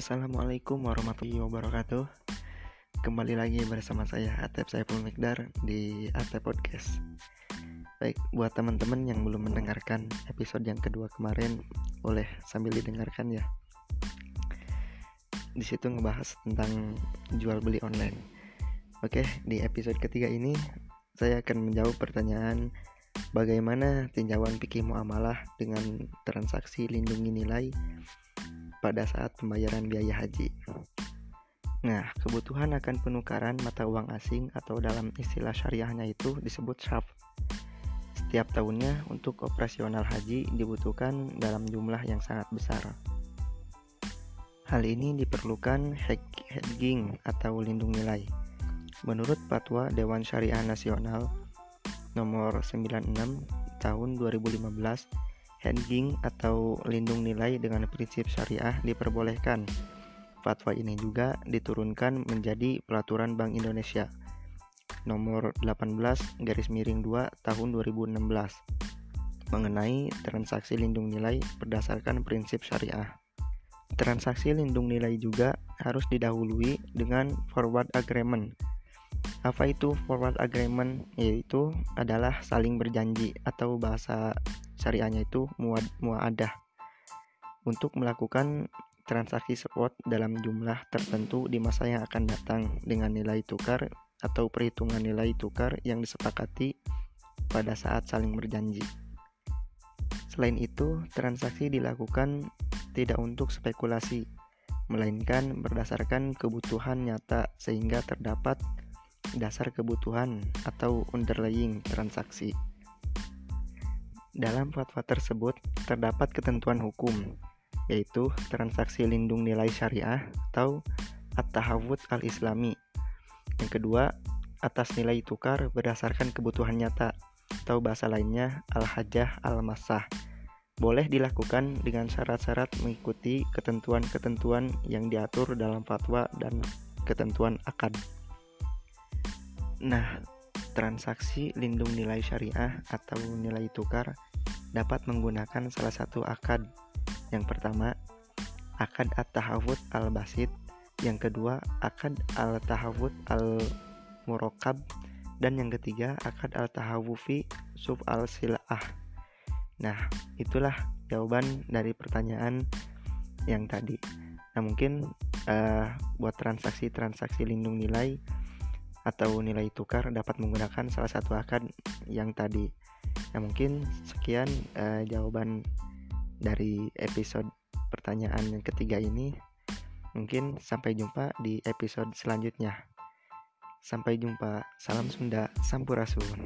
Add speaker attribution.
Speaker 1: Assalamualaikum warahmatullahi wabarakatuh. Kembali lagi bersama saya Atep Saiful Mikdar di Atep Podcast. Baik, buat teman-teman yang belum mendengarkan episode yang kedua kemarin Boleh sambil didengarkan ya. Di situ ngebahas tentang jual beli online. Oke, di episode ketiga ini Saya akan menjawab pertanyaan Bagaimana tinjauan fikih muamalah dengan transaksi lindungi nilai pada saat pembayaran biaya haji. Nah, kebutuhan akan penukaran mata uang asing atau dalam istilah syariahnya itu disebut syaf. Setiap tahunnya untuk operasional haji dibutuhkan dalam jumlah yang sangat besar. Hal ini diperlukan hedging atau lindung nilai. Menurut Fatwa Dewan Syariah Nasional nomor 96 tahun 2015 hedging atau lindung nilai dengan prinsip syariah diperbolehkan. Fatwa ini juga diturunkan menjadi Peraturan Bank Indonesia nomor 18 garis miring 2 tahun 2016 mengenai transaksi lindung nilai berdasarkan prinsip syariah. Transaksi lindung nilai juga harus didahului dengan forward agreement. Apa itu forward agreement? Yaitu adalah saling berjanji atau bahasa syariahnya itu muadah untuk melakukan transaksi spot dalam jumlah tertentu di masa yang akan datang dengan nilai tukar atau perhitungan nilai tukar yang disepakati pada saat saling berjanji. Selain itu, transaksi dilakukan tidak untuk spekulasi, melainkan berdasarkan kebutuhan nyata sehingga terdapat dasar kebutuhan atau underlying transaksi. Dalam fatwa tersebut terdapat ketentuan hukum, yaitu transaksi lindung nilai syariah atau at-tahawud al-islami. Yang kedua, atas nilai tukar berdasarkan kebutuhan nyata atau bahasa lainnya al-hajah al-masah. Boleh dilakukan dengan syarat-syarat mengikuti ketentuan-ketentuan yang diatur dalam fatwa dan ketentuan akad. Nah, transaksi lindung nilai syariah atau nilai tukar dapat menggunakan salah satu akad. Yang pertama, akad at-tahawud al-basit. Yang kedua, akad al-tahawud al-murokab. Dan yang ketiga, akad al-tahawufi sub al-sil'ah. Nah, itulah jawaban dari pertanyaan yang tadi. Nah, mungkin uh, buat transaksi-transaksi lindung nilai atau nilai tukar dapat menggunakan salah satu akad yang tadi. Nah, mungkin sekian uh, jawaban dari episode pertanyaan yang ketiga ini. Mungkin sampai jumpa di episode selanjutnya. Sampai jumpa. Salam Sunda, Sampurasun.